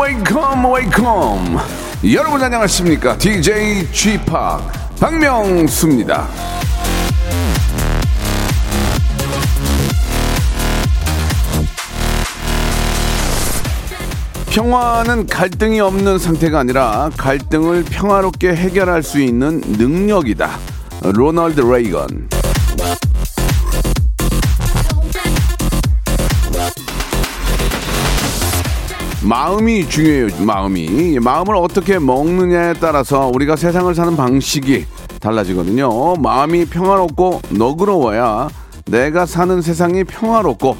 Wake up wake up 여러분 안녕하십니까? DJ G-Park 박명수입니다. 평화는 갈등이 없는 상태가 아니라 갈등을 평화롭게 해결할 수 있는 능력이다. 로널드 레이건 마음이 중요해요. 마음이 마음을 어떻게 먹느냐에 따라서 우리가 세상을 사는 방식이 달라지거든요. 마음이 평화롭고 너그러워야 내가 사는 세상이 평화롭고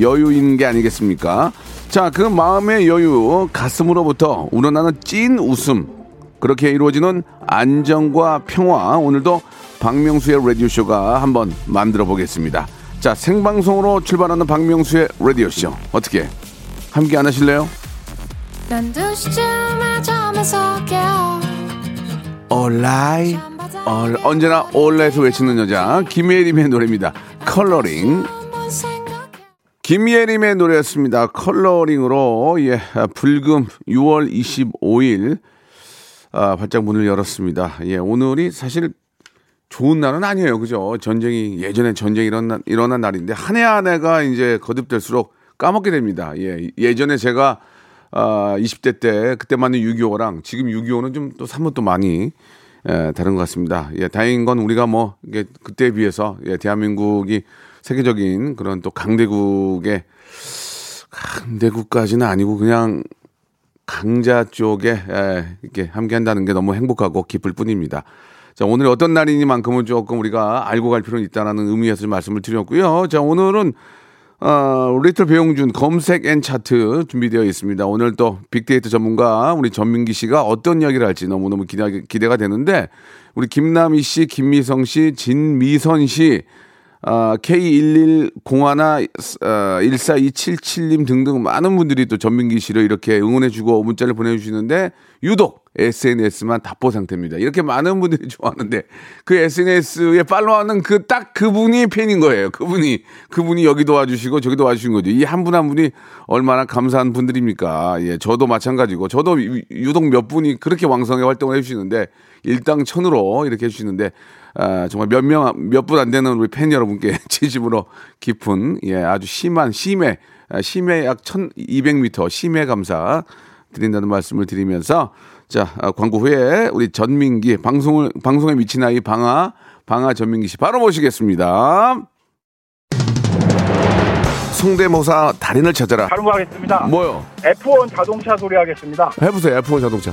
여유인 게 아니겠습니까? 자, 그 마음의 여유, 가슴으로부터 우러나는 찐 웃음, 그렇게 이루어지는 안정과 평화 오늘도 박명수의 라디오 쇼가 한번 만들어 보겠습니다. 자 생방송으로 출발하는 박명수의 라디오 쇼 어떻게 함께 안 하실래요? 난 2시쯤에 잠에서 깨어 Alright, all, 언제나 올라에서 외치는 여자 김예림의 노래입니다. 컬러링. 김예림의 노래였습니다. 컬러링으로 예 아, 불금 6월 25일 아, 발짝 문을 열었습니다. 예 오늘이 사실 좋은 날은 아니에요, 그죠? 전쟁이 예전에 전쟁이 일어난, 일어난 날인데 한 해 한 해가 이제 거듭될수록 까먹게 됩니다. 예 예전에 제가 아, 20대 때 그때 맞는 6.25랑 지금 6.25는 좀 또 사뭇 또 많이 예, 다른 것 같습니다. 예, 다행인 건 우리가 뭐 이게 그때에 비해서 예, 대한민국이 세계적인 그런 또 강대국의 강대국까지는 아니고 그냥 강자 쪽에 예, 이렇게 함께 한다는 게 너무 행복하고 기쁠 뿐입니다. 자, 오늘 어떤 날이니만큼은 조금 우리가 알고 갈 필요는 있다라는 의미에서 좀 말씀을 드렸고요. 자, 오늘은 어, little 배용준 검색 N 차트 준비되어 있습니다. 오늘 또 빅데이터 전문가 우리 전민기 씨가 어떤 이야기를 할지 너무너무 기대, 기대가 되는데 우리 김남희 씨, 김미성 씨, 진미선 씨, 아, K1101, 어, 14277님 등등 많은 분들이 또 전민기 씨를 이렇게 응원해주고 문자를 보내주시는데 유독 SNS만 답보 상태입니다. 이렇게 많은 분들이 좋아하는데 그 SNS에 팔로우하는 그 딱 그분이 팬인 거예요. 그분이 그분이 여기도 와주시고 저기도 와주신 거죠. 이 한 분 한 분이 얼마나 감사한 분들입니까? 예, 저도 마찬가지고 저도 유- 유독 몇 분이 그렇게 왕성하게 활동을 해주시는데 일당천으로 이렇게 해주시는데 아, 정말 몇 명, 몇 분 안 되는 우리 팬 여러분께 진심으로 깊은, 예, 아주 심한, 심해, 아, 심해 약 1200m 심해 감사 드린다는 말씀을 드리면서 자, 아, 광고 후에 우리 전민기, 방송을, 방송에 미친 아이 방아, 방아 전민기 씨 바로 모시겠습니다. 성대모사 달인을 찾아라. 다른 거 하겠습니다. 뭐요? F1 자동차 소리 하겠습니다. 해보세요, F1 자동차.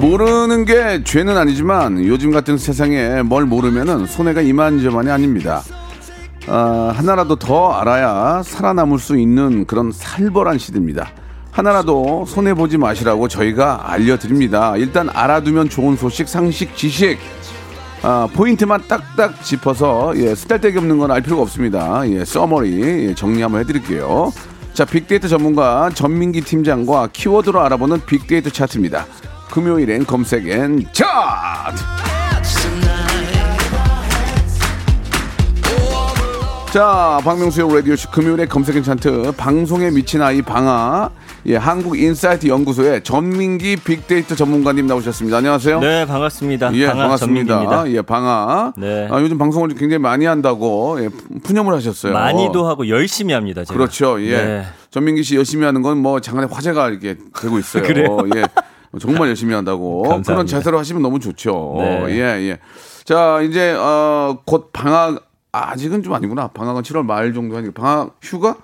모르는 게 죄는 아니지만 요즘 같은 세상에 뭘 모르면은 손해가 이만저만이 아닙니다. 아, 하나라도 더 알아야 살아남을 수 있는 그런 살벌한 시대입니다. 하나라도 손해 보지 마시라고 저희가 알려드립니다. 일단 알아두면 좋은 소식, 상식, 지식 아, 포인트만 딱딱 짚어서 예, 쓰잘데기 없는 건 알 필요가 없습니다. 예, 서머리 예, 정리 한번 해드릴게요. 자, 빅데이터 전문가 전민기 팀장과 키워드로 알아보는 빅데이터 차트입니다. 금요일엔 검색 N 차트! 자, 박명수의 라디오쇼 금요일에 검색 N 차트 방송에 미친 아이 방아 예, 한국 인사이트 연구소의 전민기 빅데이터 전문가님 나오셨습니다. 안녕하세요. 네, 반갑습니다. 예, 방아 반갑습니다. 전민기입니다. 예, 방아. 네. 아, 요즘 방송을 굉장히 많이 한다고 예, 푸념을 하셨어요. 많이도 하고 열심히 합니다. 제가. 그렇죠. 예. 네. 전민기 씨 열심히 하는 건 뭐 장안에 화제가 이렇게 되고 있어요. 그래요? 예. 정말 열심히 한다고 감사합니다. 그런 자세로 하시면 너무 좋죠. 네. 예, 예. 자, 이제 어, 곧 방학 아직은 좀 아니구나. 방학은 7월 말 정도 하니까 방학 휴가?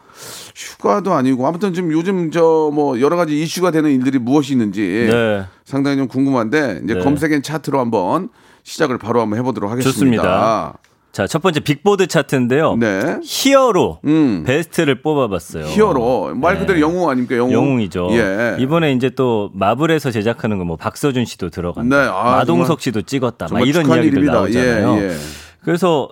휴가도 아니고 아무튼 지금 요즘 저 뭐 여러 가지 이슈가 되는 일들이 무엇이 있는지 네. 상당히 좀 궁금한데 이제 네. 검색엔 차트로 한번 시작을 바로 한번 해보도록 하겠습니다. 좋습니다. 자, 첫 번째 빅보드 차트인데요. 네. 히어로 음. 베스트를 뽑아봤어요. 히어로 말 그대로 네. 영웅 아닙니까 영웅? 영웅이죠. 예. 이번에 이제 또 마블에서 제작하는 거 뭐 박서준 씨도 들어간다. 네, 아, 마동석 정말- 씨도 찍었다. 막 이런 이야기들 일입니다. 나오잖아요. 예, 예. 그래서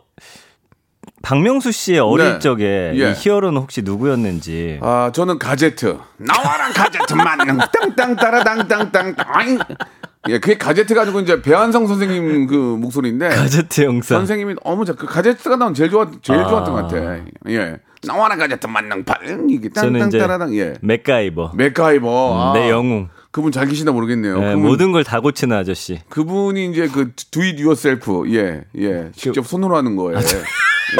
박명수 씨의 어릴 네. 적에 예. 이 히어로는 혹시 누구였는지 아 저는 가제트 나와라 가제트 만능 땅땅 따라 땅땅땅 예 그게 가제트가 아니고 이제 배한성 선생님 그 목소리인데 가제트 영상. 선생님이 어머 저그 가제트가 나온 제일 좋았 제일 아. 좋았던 것 같아. 예. 나와라 가제트 만능 팔. 이게 저는 땅땅 이제 따라당 예. 맥가이버. 맥가이버. 아, 내 영웅. 그분 잘 계시나 모르겠네요. 네, 그분, 모든 걸 다 고치는 아저씨. 그분이 이제 그 do it yourself. 예 예. 직접 손으로 하는 거예요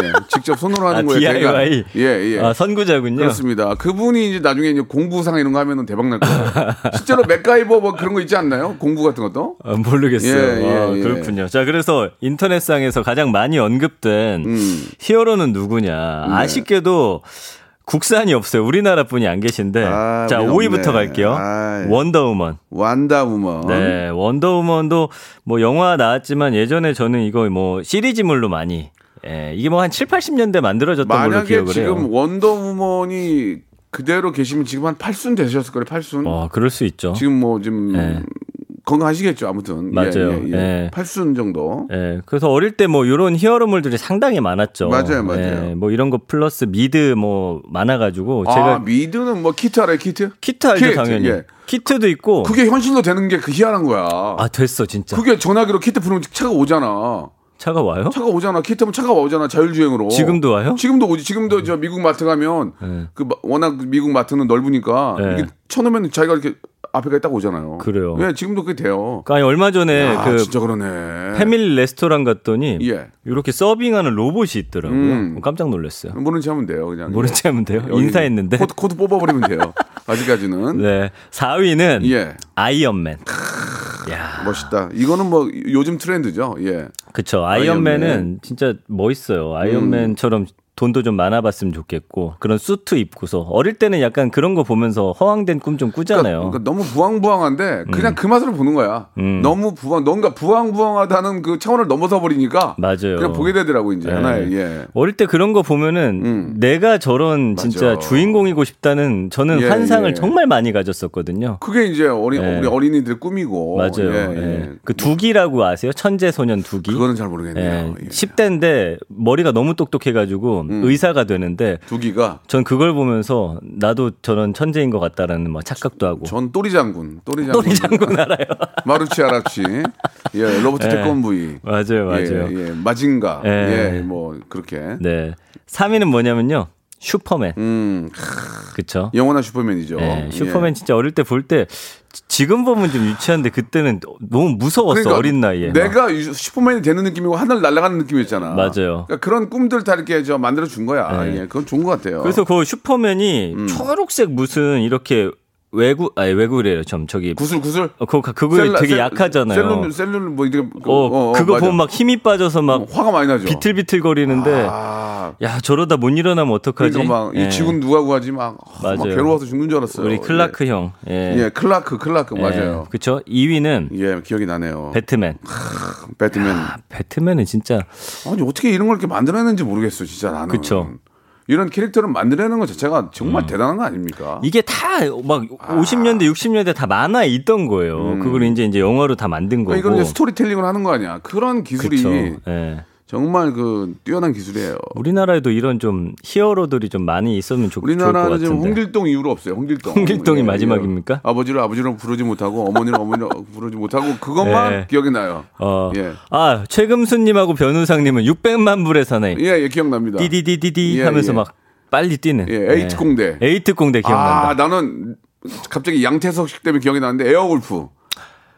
예 직접 손으로 하는 아, 거예요 DIY. 예 예 아, 선구자군요. 그렇습니다. 그분이 이제 나중에 이제 공부상 이런 거 하면은 대박 날 거예요. 실제로 맥가이버 뭐 그런 거 있지 않나요? 공부 같은 것도? 아, 모르겠어요. 예, 예, 아, 예. 그렇군요. 자, 그래서 인터넷상에서 가장 많이 언급된 음. 히어로는 누구냐. 네. 아쉽게도 국산이 없어요. 우리나라 분이 안 계신데. 아, 자, 우리가 5위부터 없네. 갈게요. 아이. 원더우먼. 완다우먼. 네, 원더우먼도 뭐 영화 나왔지만 예전에 저는 이거 뭐 시리즈물로 많이 예, 이게 뭐 한 7, 80년대 만들어졌던 걸로 만약에 기억을 지금 해요. 원더우먼이 그대로 계시면 지금 한 8순 되셨을 거예요. 8순. 어, 그럴 수 있죠. 지금 뭐좀 네. 건강하시겠죠. 아무튼. 맞아요. 예, 예, 예. 예. 8순 정도. 예, 그래서 어릴 때 뭐 이런 히어로물들이 상당히 많았죠. 맞아요, 맞아요. 예, 뭐 이런 거 플러스 미드 뭐 많아가지고 아, 제가 미드는 뭐 키트 알아요? 키트? 키트 알죠 키트, 당연히. 예. 키트도 있고. 그게 현실로 되는 게 그 희한한 거야. 아 됐어 진짜. 그게 전화기로 키트 부르면 차가 오잖아. 차가 와요? 차가 오잖아. 키트면 차가 오잖아. 자율주행으로. 지금도 와요? 지금도 오지. 지금도 저 미국 마트 가면 네. 그 마- 워낙 미국 마트는 넓으니까 네. 이게 쳐놓으면 자기가 이렇게 앞에가 딱 오잖아요. 그래요. 예, 지금도 그게 돼요. 아니 얼마 전에 아, 그 진짜 그러네. 패밀리 레스토랑 갔더니 예. 이렇게 서빙하는 로봇이 있더라고요. 음. 깜짝 놀랐어요. 모른 체 하면 돼요. 그냥. 모른 체 하면 돼요? 인사했는데. 코드, 코드 뽑아버리면 돼요. 아직까지는. 네. 4위는 예. 아이언맨. 야, 멋있다. 이거는 뭐 요즘 트렌드죠. 예. 그쵸. 아이언맨은 아이언맨. 진짜 멋있어요. 아이언맨처럼 돈도 좀 많아봤으면 좋겠고 그런 수트 입고서 어릴 때는 약간 그런 거 보면서 허황된 꿈 좀 꾸잖아요. 그러니까 너무 부황부황한데 그냥 그 맛으로 보는 거야. 음. 너무 부황, 뭔가 부황부황하다는 그 차원을 넘어서 버리니까 맞아요. 그냥 보게 되더라고 이제 네. 하나의 예. 어릴 때 그런 거 보면은 음. 내가 저런 진짜 맞아. 주인공이고 싶다는 저는 예, 환상을 예. 정말 많이 가졌었거든요. 그게 이제 어린 네. 우리 어린이들 꿈이고 맞아요. 예, 예. 예. 그 두기라고 아세요? 천재 소년 두기. 그거는 잘 모르겠네요. 예. 예. 10대인데 머리가 너무 똑똑해가지고 의사가 되는데 두기가 전 그걸 보면서 나도 저런 천재인 것 같다라는 막 착각도 하고. 전 또리 장군, 또리 장군, 또리 장군 알아요? 마루치 아라치, 예, 로버트 예. 태권브이, 맞아요, 맞아요. 예, 예, 마징가, 예. 예, 뭐 그렇게. 네. 3위는 뭐냐면요. 슈퍼맨. 음, 그쵸? 영원한 슈퍼맨이죠. 예, 예. 슈퍼맨 진짜 어릴 때 볼 때 지금 보면 좀 유치한데 그때는 너무 무서웠어 어린 나이에. 막. 그러니까 내가 유- 슈퍼맨이 되는 느낌이고 하늘 날아가는 느낌이었잖아. 맞아요. 그러니까 그런 꿈들 다 이렇게 저 만들어 준 거야. 네. 예, 그건 좋은 것 같아요. 그래서 그 슈퍼맨이 음. 초록색 무슨 이렇게 외구 아니 외구래요. 좀 저기 구슬 구슬. 어, 그거 그거 셀라- 되게 셀- 약하잖아요. 셀룰 셀룰 뭐 이렇게 그- 어, 그거 맞아. 보면 막 힘이 빠져서 막 어, 화가 많이 나죠. 비틀비틀거리는데 아, 야 저러다 못 일어나면 어떡하지? 그러니까 막이 예. 지금 누가 구하지 막, 아, 막 맞아요. 괴로워서 죽는 줄 알았어요. 우리 클라크 형. 예. 예, 예 클라크 클라크 맞아요. 그렇죠. 2위는 예, 기억이 나네요. 배트맨. 배트맨. 아, 배트맨은 진짜 아니 어떻게 이런 걸 이렇게 만들어냈는지 모르겠어, 진짜 나는. 그쵸. 이런 캐릭터를 만들어내는 것 자체가 정말 대단한 거 아닙니까? 이게 다 막 50년대, 60년대 다 만화에 있던 거예요. 그걸 이제 이제 영화로 다 만든 거고. 음. 그러니까 이건 이제 스토리텔링을 하는 거 아니야. 그런 기술이 그쵸. 예. 정말 그 뛰어난 기술이에요. 우리나라에도 이런 좀 히어로들이 좀 많이 있으면 좋, 좋을 것 우리나라는 같은데. 지금 홍길동 이후로 없어요. 홍길동. 홍길동이 예, 마지막입니까? 예. 아버지를 아버지로 부르지 못하고 어머니를 어머니로 부르지 못하고 그것만 예. 기억이 나요. 어. 예. 아, 최금수님하고 변우상님은 600만 불의 사나이. 예, 예, 기억납니다. 디디디디디 예, 하면서 예. 막 빨리 뛰는. 예, A특공대. A특공대 기억난다. 아, 나는 갑자기 양태석 씨 때문에 기억이 나는데 에어울프.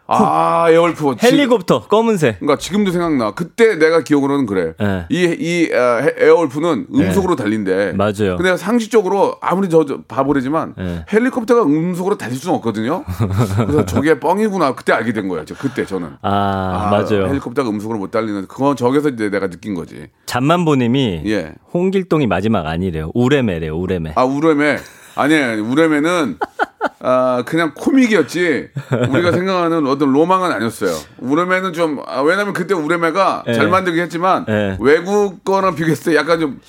아, 에어울프. 지- 헬리콥터 검은색. 그러니까 지금도 생각나. 그때 내가 기억으로는 그래. 예. 이, 이 아, 해- 에어울프는 음속으로 달린대. 맞아요. 근데 상식적으로 아무리 저, 저 바보래지만 예. 헬리콥터가 음속으로 달릴 수는 없거든요. 그래서 저게 뻥이구나. 그때 알게 된 거예요. 저 그때 저는. 아, 맞아요. 헬리콥터가 음속으로 못 달리는 그건 저기서 이제 내가 느낀 거지. 잠만보님이 예. 홍길동이 마지막 아니래요. 우뢰매래요. 우뢰매. 아 우뢰매 아니에요. 우레메는 아 그냥 코믹이었지. 우리가 생각하는 어떤 로망은 아니었어요. 우레메는 좀 아, 왜냐면 그때 우레메가 예. 잘 만들긴 했지만 예. 외국 거랑 비교했을 때 약간 좀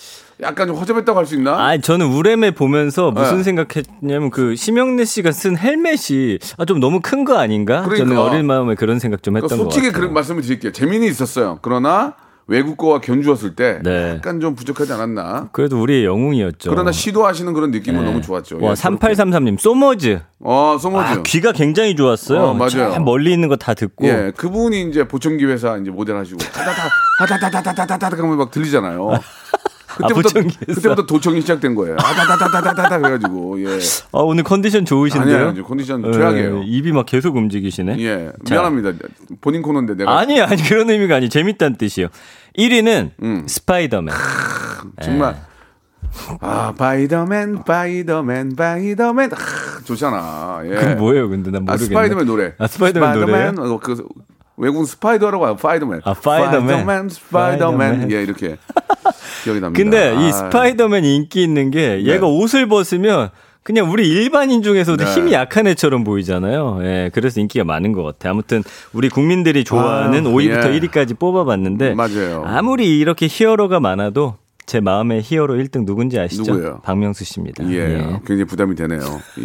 약간 좀 허접했다고 할 수 있나? 아, 저는 우레메 보면서 무슨 네. 생각했냐면 그 심영래 씨가 쓴 헬멧이 아, 좀 너무 큰 거 아닌가? 저는 그러니까. 어린 마음에 그런 생각 좀 했던 그러니까 것 솔직히 같아요. 그런 말씀을 드릴게요. 재미는 있었어요. 그러나 외국 거와 견주었을 때 네. 약간 좀 부족하지 않았나? 그래도 우리의 영웅이었죠. 그러나 시도하시는 그런 느낌은 네. 너무 좋았죠. 와, 예, 3833님, 소머즈. 어, 소머즈. 아, 귀가 굉장히 좋았어요. 어, 맞아요. 참 멀리 있는 거 다 듣고. 예, 그분이 이제 보청기 회사 이제 모델 하시고 하면 막 들리잖아요. 그때부터 보청기 회사. 그때부터 도청이 시작된 거예요. 아다다다다다다 그래가지고 예. 아, 오늘 컨디션 좋으신데요? 아니에요, 이제 컨디션 예, 최악이에요. 입이 막 계속 움직이시네. 예, 자. 미안합니다. 본인 코너인데 내가 아니, 아니, 그런 의미가 아니. 재밌다는 뜻이요. 1위는 음. 스파이더맨. 정말 아 바이더맨 바이더맨 바이더맨 아, 좋잖아. 예. 그건 뭐예요, 근데 난 아, 모르겠네. 스파이더맨 노래. 아, 스파이더맨 노래요? 어, 그 외국은 스파이더라고 해요. 파이더맨. 아, 파이더맨. 스파이더맨, 스파이더맨. 파이더맨. 예, 이렇게 기억이 납니다. 근데 이 아, 스파이더맨이 인기 있는 게 얘가 네. 옷을 벗으면 그냥 우리 일반인 중에서도 네. 힘이 약한 애처럼 보이잖아요. 예, 그래서 인기가 많은 것 같아요. 아무튼 우리 국민들이 좋아하는 아, 5위부터 예. 1위까지 뽑아봤는데 맞아요. 아무리 이렇게 히어로가 많아도 제 마음의 히어로 1등 누군지 아시죠? 누구예요? 박명수 씨입니다. 예, 굉장히 부담이 되네요.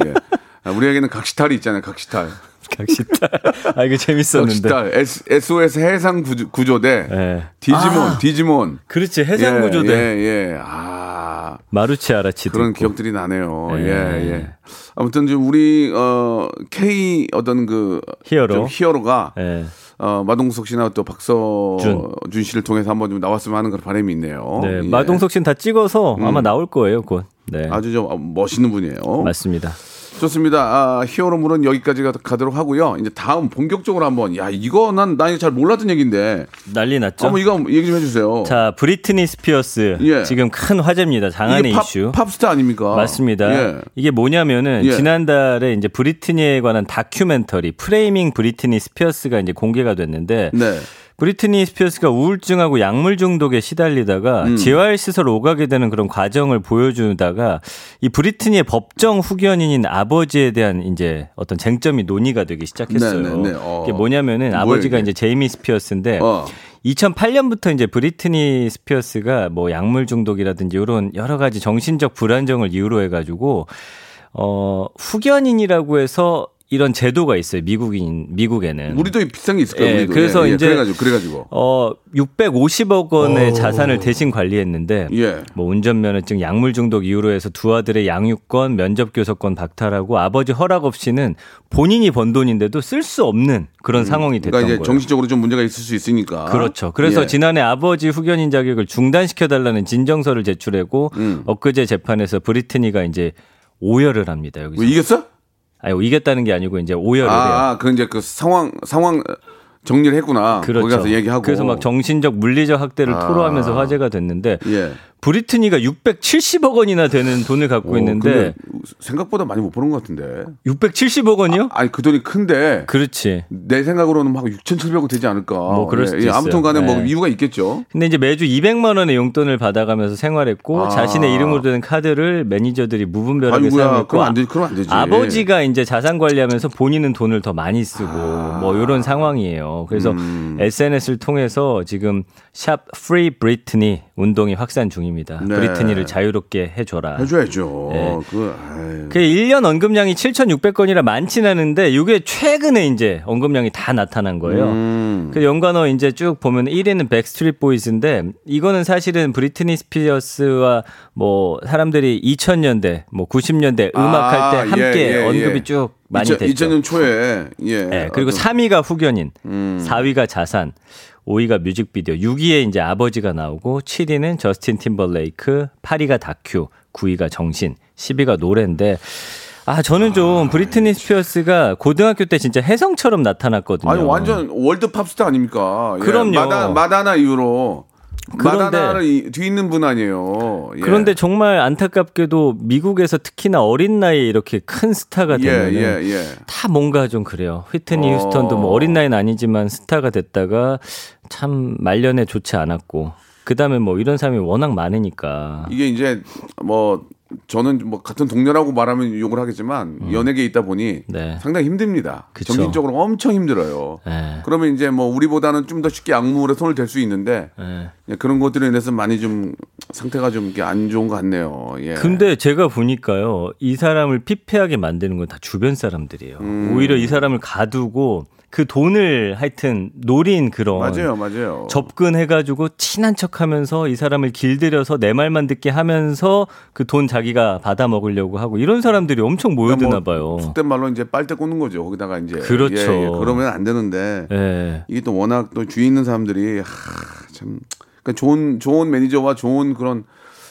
예. 아, 우리에게는 각시탈이 있잖아요. 각시탈. 각시탈. 아 이거 재밌었는데. 각시탈. S, SOS 해상 구조, 구조대. 예. 디지몬, 아, 디지몬. 그렇지 해상 구조대. 예, 예, 예. 아. 마루치 아라치도 그런 있고. 기억들이 나네요. 예. 예, 예. 아무튼 좀 우리 어 K 어떤 그 히어로. 좀 히어로가 예. 어 마동석 씨나 또 박서준 준. 씨를 통해서 한번 좀 나왔으면 하는 그런 바람이 있네요. 네, 예. 마동석 씨는 다 찍어서 아마 나올 거예요, 곧. 네. 아주 좀 멋있는 분이에요. 맞습니다. 좋습니다. 아, 히어로물은 여기까지 가- 가도록 하고요. 이제 다음 본격적으로 한번 야 이거 난나 이거 잘 몰랐던 얘기인데 난리 났죠. 한번 이거 얘기 좀 해주세요. 자, 브리트니 스피어스 예. 지금 큰 화제입니다. 장안의 팝, 이슈. 팝스타 아닙니까? 맞습니다. 예. 이게 뭐냐면은 예. 지난달에 이제 브리트니에 관한 다큐멘터리 Framing 브리트니 스피어스가 이제 공개가 됐는데 네. 브리트니 스피어스가 우울증하고 약물 중독에 시달리다가 음. 재활시설 오가게 되는 그런 과정을 보여주다가 이 브리트니의 법정 후견인인 아버지에 대한 이제 어떤 쟁점이 논의가 되기 시작했어요. 네, 네, 네. 어. 이게 뭐냐면은 뭐예요, 아버지가 이게? 이제 제이미 스피어스인데 어. 2008년부터 이제 브리트니 스피어스가 뭐 약물 중독이라든지 이런 여러 가지 정신적 불안정을 이유로 해가지고 어 후견인이라고 해서 이런 제도가 있어요 미국인 미국에는 우리도 비슷한 게 있을 거예요. 예, 우리도. 그래서 예, 예, 이제 그래가지고 그래가지고 어 650억 원의 자산을 대신 관리했는데 예. 뭐 운전면허증, 약물 중독 이유로 해서 두 아들의 양육권, 면접 교섭권 박탈하고 아버지 허락 없이는 본인이 번 돈인데도 쓸 수 없는 그런 상황이 됐던 그러니까 이제 거예요. 정신적으로 좀 문제가 있을 수 있으니까. 그렇죠. 그래서 예. 지난해 아버지 후견인 자격을 중단시켜 달라는 진정서를 제출했고 음. 엊그제 재판에서 브리트니가 이제 오열을 합니다. 여기서. 뭐 이겼어? 아니 이겼다는 게 아니고 이제 오열을 해요. 아, 아, 그 이제 그 상황 상황 정리를 했구나. 그렇죠. 거기 가서 얘기하고. 그래서 막 정신적 물리적 학대를 아. 토로하면서 화제가 됐는데 예. 브리트니가 670억 원이나 되는 돈을 갖고 어, 있는데 생각보다 많이 못 버는 것 같은데. 670억 원이요? 아 니 그 돈이 큰데 그렇지. 내 생각으로는 막 6,700원 되지 않을까. 뭐 그럴 수도 있어요. 아무튼 간에 뭐 네. 이유가 있겠죠. 근데 이제 매주 200만 원의 용돈을 받아가면서 생활했고 아. 자신의 이름으로 되는 카드를 매니저들이 무분별하게 사용했고 그럼 안 되지. 그럼 안 되지. 아버지가 이제 자산 관리하면서 본인은 돈을 더 많이 쓰고 뭐 이런 상황이에요. 그래서 아. 음. SNS를 통해서 지금 샵 Free 브리트니 운동이 확산 중입니다. 내용입니다. 네. 브리트니를 자유롭게 해줘라. 해줘야죠. 네. 그, 아유. 그 1년 언급량이 7,600건이라 많진 않은데 이게 최근에 이제 언급량이 다 나타난 거예요. 음. 그 연관어 이제 쭉 보면 1위는 백스트리트 보이즈인데 이거는 사실은 브리트니 스피어스와 뭐 사람들이 2000년대 뭐 90년대 음악할 아, 때 함께 예, 예, 언급이 예. 쭉 많이 2000, 됐죠. 2000년 초에 예. 네, 그리고 어떤- 3위가 후견인, 음. 4위가 자산, 5위가 뮤직비디오, 6위에 이제 아버지가 나오고 7위는 저스틴 팀벌레이크, 8위가 다큐, 9위가 정신, 10위가 노래인데 아 저는 좀 브리트니 스피어스가 고등학교 때 진짜 혜성처럼 나타났거든요. 아니 완전 world 팝스타 아닙니까? 예, 그럼요. 마다, 마돈나 이후로 그런데- 뒤 있는 분 아니에요. 예. 그런데 정말 안타깝게도 미국에서 특히나 어린 나이에 이렇게 큰 스타가 예, 되면 예, 예. 다 뭔가 좀 그래요. 휘트니 어. 휴스턴도 뭐 어린 나이는 아니지만 스타가 됐다가 참 말년에 좋지 않았고 그다음에 뭐 이런 사람이 워낙 많으니까 이게 이제 뭐 저는 뭐 같은 동료라고 말하면 욕을 하겠지만 연예계에 있다 보니 음. 네. 상당히 힘듭니다. 그쵸. 정신적으로 엄청 힘들어요. 예. 그러면 이제 뭐 우리보다는 좀 더 쉽게 악물에 손을 댈 수 있는데 예. 예, 그런 것들에 인해서 많이 좀 상태가 좀 안 좋은 것 같네요. 예. 근데 제가 보니까요 이 사람을 피폐하게 만드는 건 다 주변 사람들이에요. 음. 오히려 이 사람을 가두고 그 돈을 하여튼 노린 그런 맞아요, 맞아요. 접근해가지고 친한 척하면서 이 사람을 길들여서 내 말만 듣게 하면서 그 돈 자기가 받아 먹으려고 하고 이런 사람들이 엄청 모여드나 봐요. 속된 말로 이제 빨대 꽂는 거죠. 거기다가 이제 그렇죠. 예, 예, 그러면 안 되는데 예. 이게 또 워낙 또 주위 있는 사람들이 하, 참 그러니까 좋은 좋은 매니저와 좋은 그런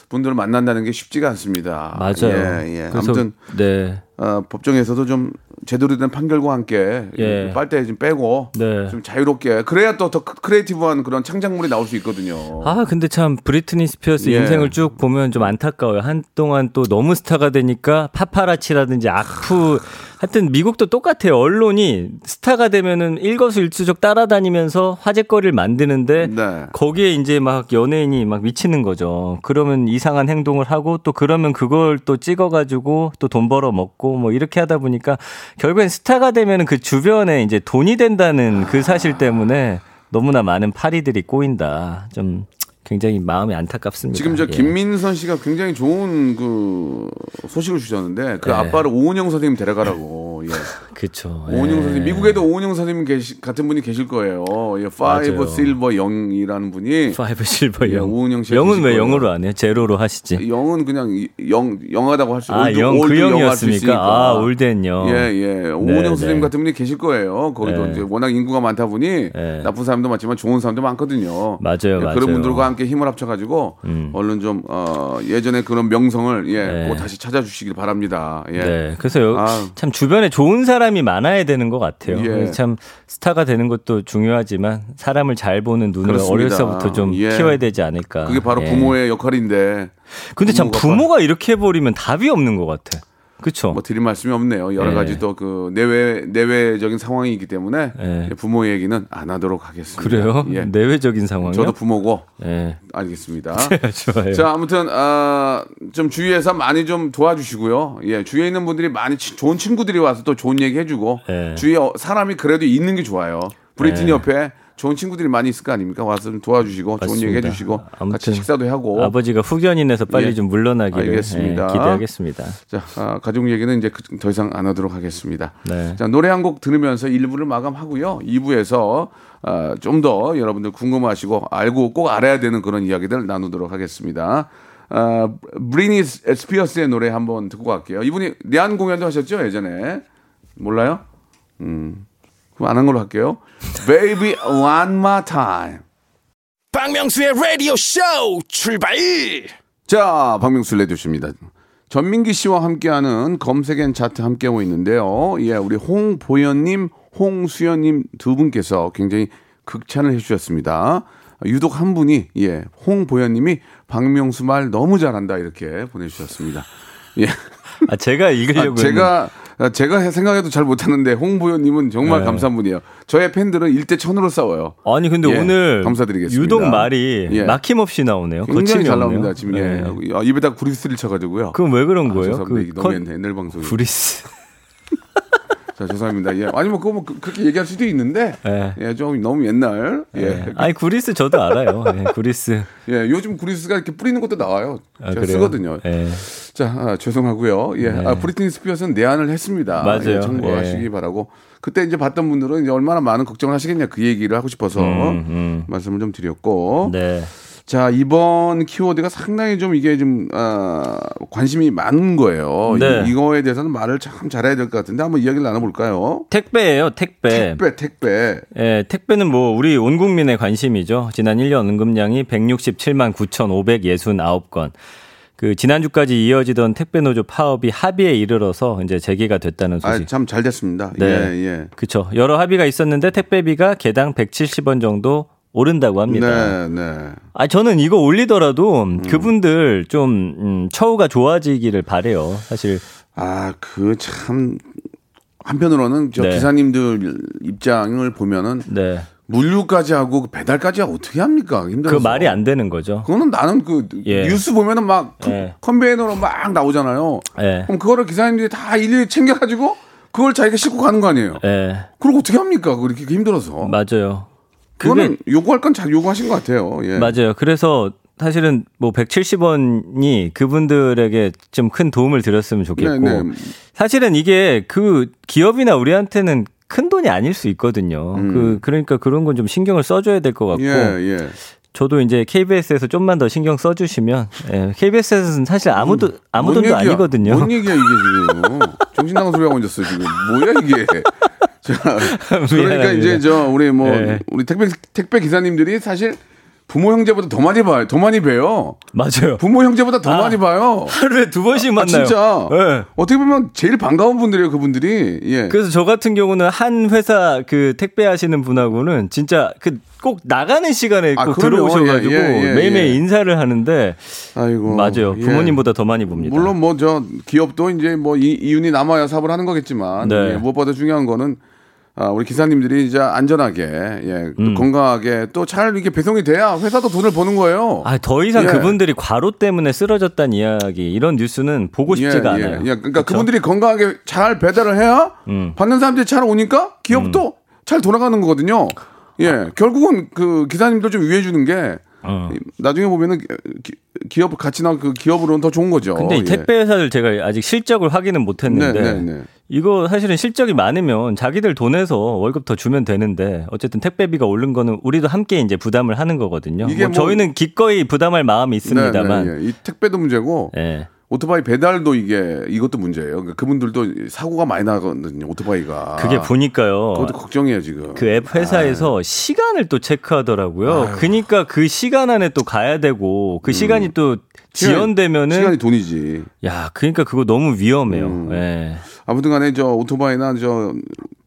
분들을 만난다는 게 쉽지가 않습니다. 맞아요. 예, 예. 아무튼 네. 어, 법정에서도 좀 제대로 된 판결과 함께 예. 빨대 좀 빼고 네. 좀 자유롭게 그래야 또 더 creative한 그런 창작물이 나올 수 있거든요. 아, 근데 참 브리트니 스피어스 예. 인생을 쭉 보면 좀 안타까워요. 한동안 또 너무 스타가 되니까 파파라치라든지 악플 하여튼 미국도 똑같아요. 언론이 스타가 되면은 일거수일투족 따라다니면서 화제거리를 만드는데 네. 거기에 이제 막 연예인이 막 미치는 거죠. 그러면 이상한 행동을 하고 또 그러면 그걸 또 찍어가지고 또 돈 벌어 먹고 뭐 이렇게 하다 보니까 결국엔 스타가 되면은 그 주변에 이제 돈이 된다는 그 사실 때문에 너무나 많은 파리들이 꼬인다. 좀 굉장히 마음이 안타깝습니다. 지금 저 예. 김민선 씨가 굉장히 좋은 그 소식을 주셨는데 그 네. 아빠를 오은영 선생님 데려가라고. 예. 그쵸. 오은영 예. 선생님 미국에도 오은영 선생님 계시, 같은 분이 계실 거예요. 예, Five. Silver 영이라는 분이 five silver 예, 영. 오은영 씨가 영은 왜 거예요. 영어로 안 해요? 제로로 하시지. 영은 그냥 이- 영 young하다고 할 수. 아, old- young, old 그 할수 young이었습니까? 아, old and young. 예, 예. 오은영 네, 선생님 네. 같은 분이 계실 거예요. 거기도 네. 이제 워낙 인구가 많다 보니 네. 나쁜 사람도 많지만 좋은 사람도 많거든요. 맞아요, 예, 맞아요. 그런 분들과 함께 힘을 합쳐 가지고 음. 얼른 좀 어, 예전에 그런 명성을 예, 네. 꼭 다시 찾아주시길 바랍니다. 예. 네. 그래서 여- 아. 참 주변에 좋은 사람이 많아야 되는 것 같아요. 예. 참 스타가 되는 것도 중요하지만 사람을 잘 보는 눈을 그렇습니다. 어려서부터 좀 예. 키워야 되지 않을까. 그게 바로 예. 부모의 역할인데. 근데 참 부모가 부모가 이렇게 해버리면 답이 없는 것 같아. 그쵸? 뭐 드릴 말씀이 없네요. 여러 예. 가지 또 그 내외 내외적인 상황이기 때문에 예. 부모 얘기는 안 하도록 하겠습니다. 그래요? 예. 내외적인 상황이요? 저도 부모고 예. 알겠습니다. 좋아요. 자, 아무튼 아, 좀 주위에서 많이 좀 도와주시고요. 예, 주위에 있는 분들이 많이 치- 좋은 친구들이 와서 또 좋은 얘기 해주고 예. 주위에 어- 사람이 그래도 있는 게 좋아요. 브리트니 예. 옆에 좋은 친구들이 많이 있을 거 아닙니까? 와서 좀 도와주시고 좋은 얘기 맞습니다. 해주시고 같이 식사도 하고. 아버지가 후견인에서 빨리 예. 좀 물러나기를 알겠습니다. 예, 기대하겠습니다. 자, 아, 가족 얘기는 이제 그- 더 이상 안 하도록 하겠습니다. 네. 자, 노래 한 곡 들으면서 1부를 마감하고요. 2부에서 아, 좀더 여러분들 궁금하시고 알고 꼭 알아야 되는 그런 이야기들 나누도록 하겠습니다. 아, 브리니 스피어스의 노래 한번 듣고 갈게요. 이분이 내한 공연도 하셨죠 예전에 몰라요? 음, 그럼 안 한 걸로 할게요. Baby One More Time. 박명수의 라디오 쇼 출발 자, 박명수 레디오십니다. 전민기 씨와 함께하는 검색엔 차트 함께하고 있는데요. 예, 우리 홍보현님, 홍수연님 두 분께서 굉장히 극찬을 해주셨습니다. 유독 한 분이, 예, 홍보현님이 박명수 말 너무 잘한다 이렇게 보내주셨습니다. 예. 아, 제가 읽으려고 아, 제가 제가 생각해도 잘 못하는데 홍보현님은 정말 네. 감사한 분이에요. 저의 팬들은 일대 천으로 싸워요. 아니 근데 예, 오늘 감사드리겠습니다. 유독 말이 예. 막힘없이 나오네요. 굉장히 잘 없네요. 나옵니다. 지금 예. 네. 아, 입에다 구리스를 쳐가지고요. 그건 왜 그런 아, 거예요? 그 너무 컨- 옛날, 방송이. 그리스. 자, 죄송합니다. 예. 아니, 뭐, 그거 뭐, 그- 그렇게 얘기할 수도 있는데, 예. 예, 좀 너무 옛날, 예. 예. 아니 구리스 저도 알아요. 예, 구리스. 예, 요즘 구리스가 이렇게 뿌리는 것도 나와요. 아, 제가 그래요? 쓰거든요. 예. 자, 아, 죄송하고요. 예, 네. 아, 브리트니 스피어스는 내한을 했습니다. 맞아요. 예, 참고하시기 예. 바라고. 그때 이제 봤던 분들은 이제 얼마나 많은 걱정을 하시겠냐 그 얘기를 하고 싶어서 음, 음. 말씀을 좀 드렸고. 네. 자, 이번 키워드가 상당히 좀 이게 좀, 아, 관심이 많은 거예요. 네. 이, 이거에 대해서는 말을 참 잘해야 될 것 같은데 한번 이야기를 나눠볼까요? 택배예요, 택배. 택배, 택배. 예, 택배는 뭐 우리 온 국민의 관심이죠. 지난 1년 언급량이 167만 9,569건. 그 지난주까지 이어지던 택배 노조 파업이 합의에 이르러서 이제 재개가 됐다는 아, 소식. 참잘 됐습니다. 네. 예, 예. 그렇죠. 여러 합의가 있었는데 택배비가 개당 170원 정도 오른다고 합니다. 네, 네. 아 저는 이거 올리더라도 그분들 좀 음, 처우가 좋아지기를 바래요. 사실 아, 그 참 한편으로는 저 네. 기사님들 입장을 보면은 네. 물류까지 하고 배달까지 하고 어떻게 합니까? 그 힘들어서. 말이 안 되는 거죠. 그거는 나는 그 예. 뉴스 보면은 막 예. 컨베이너로 막 나오잖아요. 예. 그럼 그거를 기사님들이 다 일일이 챙겨가지고 그걸 자기가 싣고 가는 거 아니에요? 예. 그걸 어떻게 합니까? 그렇게 힘들어서. 맞아요. 그거는 요구할 건 잘 요구하신 것 같아요. 예. 맞아요. 그래서 사실은 뭐 170원이 그분들에게 좀 큰 도움을 드렸으면 좋겠고 네, 네. 사실은 이게 그 기업이나 우리한테는 큰 돈이 아닐 수 있거든요. 그 그러니까 그런 건 좀 신경을 써줘야 될 것 같고 음. 예, 예. 저도 이제 KBS에서 좀만 더 신경 써주시면 예, KBS에서는 사실 아무도 아무 뭔 돈도 얘기야? 아니거든요. 뭔 얘기야 이게 지금? 정신 나간 소리 하고 앉았어 지금. 뭐야 이게? 자, 그러니까. 이제 저 우리 뭐 네. 우리 택배 택배 기사님들이 사실 부모 형제보다 더 많이 봐요. 더 많이 봬요. 맞아요. 부모 형제보다 더 아, 많이 봐요. 하루에 두 번씩 아, 만나요. 진짜. 예. 어떻게 보면 제일 반가운 분들이에요, 그분들이. 예. 그래서 저 같은 경우는 한 회사 그 택배 하시는 분하고는 진짜 그 꼭 나가는 시간에 아, 꼭. 들어오셔가지고 예, 예, 예, 매일매일 예. 인사를 하는데 아이고. 맞아요. 예. 부모님보다 더 많이 봅니다. 물론 뭐 저 기업도 이제 뭐 이, 이윤이 남아야 사업을 하는 거겠지만 네. 예, 무엇보다 중요한 거는 아, 우리 기사님들이 이제 안전하게 예, 또 음. 건강하게 또 잘 이게 배송이 돼야 회사도 돈을 버는 거예요. 아, 더 이상 예. 그분들이 과로 때문에 쓰러졌다는 이야기, 이런 뉴스는 보고 싶지가 예, 예. 않아요. 예, 그러니까 그쵸? 그분들이 건강하게 잘 배달을 해야 음. 받는 사람들이 잘 오니까 기업도 잘 돌아가는 거거든요. 예, 결국은 그 기사님들 좀 위해 주는 게 어. 나중에 보면은 기, 기업 가치나 그 기업으로는 더 좋은 거죠. 근데 이 예. 택배 회사들 제가 아직 실적을 확인은 못 했는데 네, 네, 네. 이거 사실은 실적이 많으면 자기들 돈에서 월급 더 주면 되는데 어쨌든 택배비가 오른 거는 우리도 함께 이제 부담을 하는 거거든요. 이게 뭐 뭐- 저희는 기꺼이 부담할 마음이 있습니다만 네, 네, 예. 이 택배도 문제고 예. 오토바이 배달도 이게 이것도 문제예요. 그러니까 그분들도 사고가 많이 나거든요. 오토바이가. 그게 보니까요. 그것도 걱정이에요 지금. 그 앱 회사에서 시간을 또 체크하더라고요. 아유. 음. 그러니까 그 시간 안에 또 가야 되고 그 시간이 또 지연되면은 시간이 돈이지. 야, 그러니까 그거 너무 위험해요. 음. 예. 아무튼간에 저 오토바이나 저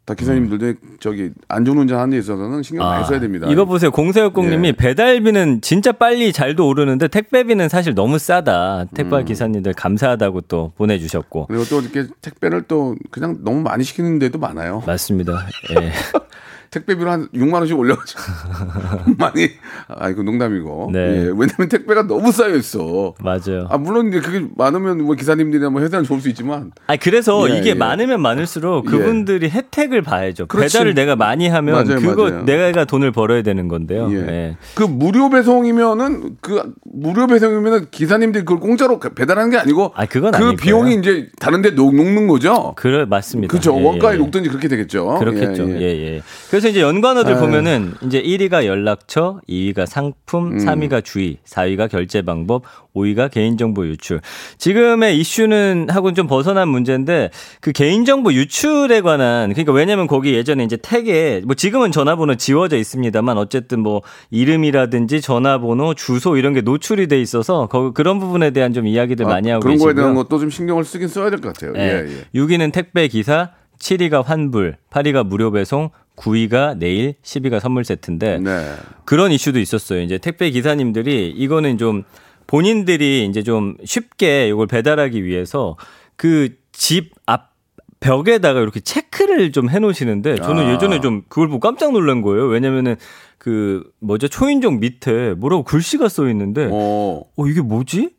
다 기사님들도 저기 안전운전 하는 데 있어서는 신경 많이 써야 됩니다. 아, 이거 보세요. 공세역공님이 예. 배달비는 진짜 빨리 잘도 오르는데 택배비는 사실 너무 싸다. 택배 음. 기사님들 감사하다고 또 보내주셨고. 그리고 또 이렇게 택배를 또 그냥 너무 많이 시키는 데도 많아요. 맞습니다. 예. 택배비로 한 6만 원씩 올려가지고 많이 아 이거 농담이고. 네. 예, 왜냐면 택배가 너무 쌓여 있어. 맞아요. 아 물론 이제 그게 많으면 뭐 기사님들이나 뭐 회사는 좋을 수 있지만 아 그래서 예, 이게 예. 많으면 많을수록 예. 그분들이 혜택을 봐야죠. 그렇지. 배달을 내가 많이 하면 맞아요, 그거 맞아요. 내가 돈을 벌어야 되는 건데요. 예. 예. 그 무료 배송이면은 그 무료 배송이면은 기사님들이 그걸 공짜로 배달하는 게 아니고 아, 그건 그 아닐 비용이. 이제 다른데 녹, 녹는 거죠. 그래 맞습니다. 그렇죠. 예, 원가에 예. 녹든지 그렇게 되겠죠. 그렇겠죠. 예, 예, 예. 예. 그래서 이제 연관어들 아유. 보면은 이제 1위가 연락처, 2위가 음. 상품, 3위가 주의, 4위가 결제 방법, 5위가 개인정보 유출. 지금의 이슈는 하고는 좀 벗어난 문제인데 그 개인정보 유출에 관한 그러니까 왜냐면 거기 예전에 이제 택에 뭐 지금은 전화번호 지워져 있습니다만 어쨌든 뭐 이름이라든지 전화번호, 주소 이런 게 노출이 돼 있어서 거, 그런 부분에 대한 좀 이야기들 많이 아, 하고 그런 계시고요. 거에 대한 것도 좀 신경을 쓰긴 써야 될 것 같아요. 예, 예. 6위는 택배 기사, 7위가 환불, 8위가 무료 배송, 9위가 내일, 10위가 선물 세트인데 네. 그런 이슈도 있었어요. 이제 택배 기사님들이 이거는 좀 본인들이 이제 좀 쉽게 이걸 배달하기 위해서 그 집 앞 벽에다가 이렇게 체크를 좀 해놓으시는데 저는 아. 예전에 좀 그걸 보고 깜짝 놀란 거예요. 왜냐면은 그 뭐죠 초인종 밑에 뭐라고 글씨가 써 있는데 어. 어, 이게 뭐지?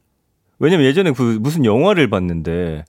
왜냐면 예전에 그 무슨 영화를 봤는데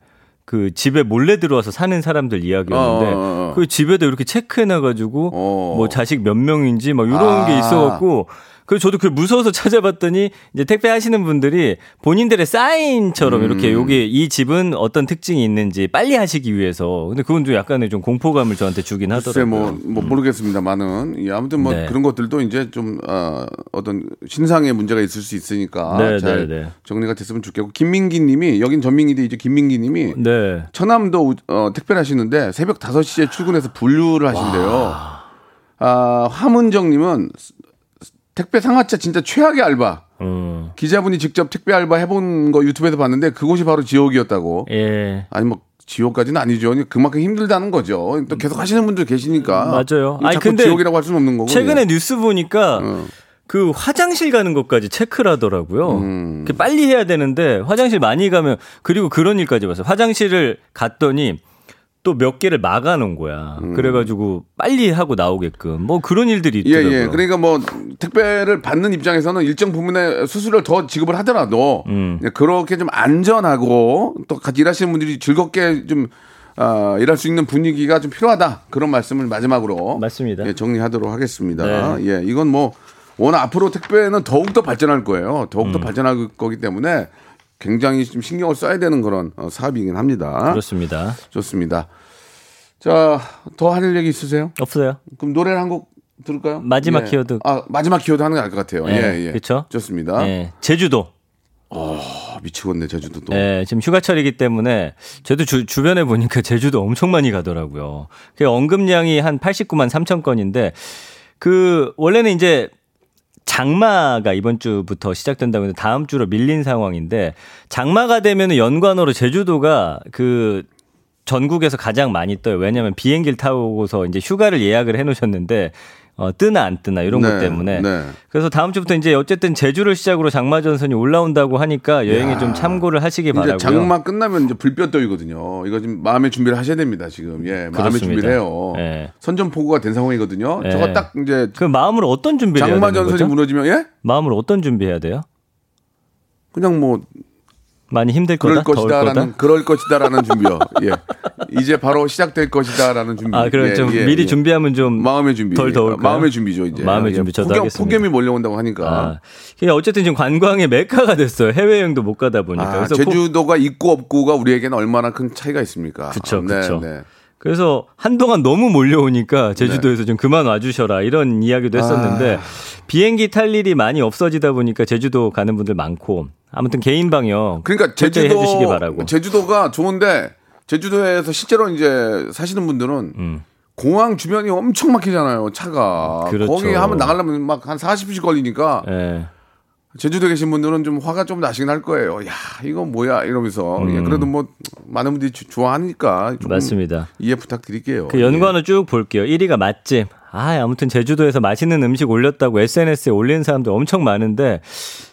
그 집에 몰래 들어와서 사는 사람들 이야기였는데 어, 어, 어. 그 집에도 이렇게 체크해놔가지고 어. 뭐 자식 몇 명인지 막 이런 아. 게 있어갖고 그래서 저도 그 무서워서 찾아봤더니 이제 택배 하시는 분들이 본인들의 사인처럼 음. 이렇게 여기 이 집은 어떤 특징이 있는지 빨리 하시기 위해서 근데 그건 좀 약간의 좀 공포감을 저한테 주긴 하더라고요. 뭐, 뭐 모르겠습니다만은 예, 아무튼 뭐 네. 그런 것들도 이제 좀 어, 어떤 신상의 문제가 있을 수 있으니까 네, 잘 네, 네. 정리가 됐으면 좋겠고 김민기님이 여긴 전민기인데 이제 김민기님이 네. 처남도 어, 택배를 하시는데 새벽 5 시에 출근해서 분류를 하신대요. 아, 화문정님은 택배 상하차 진짜 최악의 알바. 음. 기자분이 직접 택배 알바 해본 거 유튜브에서 봤는데 그곳이 바로 지옥이었다고. 예. 아니 뭐 지옥까지는 아니죠. 그만큼 힘들다는 거죠. 또 계속 하시는 분들 계시니까. 맞아요. 아니, 근데 지옥이라고 할 수는 없는 거고. 최근에 뉴스 보니까 어. 그 화장실 가는 것까지 체크를 하더라고요. 음. 그 빨리 해야 되는데 화장실 많이 가면 그리고 그런 일까지 봤어요. 화장실을 갔더니 또몇 개를 막아놓은 거야. 그래가지고 빨리 하고 나오게끔 뭐 그런 일들이 음. 예, 있더라고요. 예. 그러니까 뭐 택배를 받는 입장에서는 일정 부분의 수수료를 더 지급을 하더라도 음. 그렇게 좀 안전하고 또 같이 일하시는 분들이 즐겁게 좀 아, 일할 수 있는 분위기가 좀 필요하다. 그런 말씀을 마지막으로 맞습니다. 예, 정리하도록 하겠습니다. 네. 예, 이건 뭐 워낙 앞으로 택배는 더욱 더 발전할 거예요. 더욱 음. 더 발전할 거기 때문에 굉장히 좀 신경을 써야 되는 그런 어, 사업이긴 합니다. 그렇습니다. 좋습니다. 자, 더할 얘기 있으세요? 없어요. 그럼 노래를 한 곡 들을까요? 마지막 예. 키워드. 아, 마지막 키워드 하는 게 나을 것 같아요. 예, 예, 예. 그쵸? 좋습니다. 예. 제주도. 아, 미치겠네, 제주도 또. 예, 지금 휴가철이기 때문에 저도 주, 주변에 보니까 제주도 엄청 많이 가더라고요. 그 언급량이 한 89만 3천 건인데 그 원래는 이제 장마가 이번 주부터 시작된다고 했는데 다음 주로 밀린 상황인데 장마가 되면 연관어로 제주도가 그 전국에서 가장 많이 떠요. 왜냐하면 비행기를 타고서 이제 휴가를 예약을 해놓으셨는데 어, 뜨나 안 뜨나 이런 것 네, 때문에 네. 그래서 다음 주부터 이제 어쨌든 제주를 시작으로 장마 전선이 올라온다고 하니까 여행에 야. 좀 참고를 하시기 바라고요. 장마 끝나면 이제 불볕더위거든요. 이거 지금 마음의 준비를 하셔야 됩니다, 지금. 예, 마음의. 준비를 해요. 예. 선전포고가 된 상황이거든요. 예. 저거 딱 이제 그 마음으로 어떤 준비를 해야 장마 전선이? 무너지면, 예? 마음으로 어떤 준비해야 돼요? 그냥 뭐, 많이 힘들 그럴 거다, 더울 것이다라는, 거다. 그럴 것이다라는 준비요. 예. 이제 바로 시작될 것이다라는 준비. 아, 그럼 예, 좀 예, 미리 예. 준비하면 좀 마음의 준비. 덜 더울까요? 마음의 준비죠, 이제. 마음의 예, 준비 저도 폭염, 하겠습니다. 폭염이 몰려온다고 하니까. 아, 어쨌든 지금 관광의 메카가 됐어요. 해외 여행도 못 가다 보니까. 아, 제주도가 있고 없고가 우리에게는 얼마나 큰 차이가 있습니까? 그쵸, 네, 그쵸. 네. 그래서 한동안 너무 몰려오니까 제주도에서 좀 그만 와주셔라 이런 이야기도 했었는데 아. 비행기 탈 일이 많이 없어지다 보니까 제주도 가는 분들 많고 아무튼 개인 방역 그러니까 제주도 해주시기 바라고. 제주도가 좋은데 제주도에서 실제로 이제 사시는 분들은 음. 공항 주변이 엄청 막히잖아요. 차가 그렇죠. 거기 한번 나가려면 막 한 40분씩 걸리니까 예. 제주도에 계신 분들은 좀 화가 좀 나시긴 할 거예요. 야 이거 뭐야 이러면서 예, 그래도 뭐 많은 분들이 주- 좋아하니까 음. 맞습니다. 이해 부탁드릴게요. 그 연관을 쭉 볼게요. 1위가 맛집. 아, 아무튼 제주도에서 맛있는 음식 올렸다고 SNS에 올리는 사람들 엄청 많은데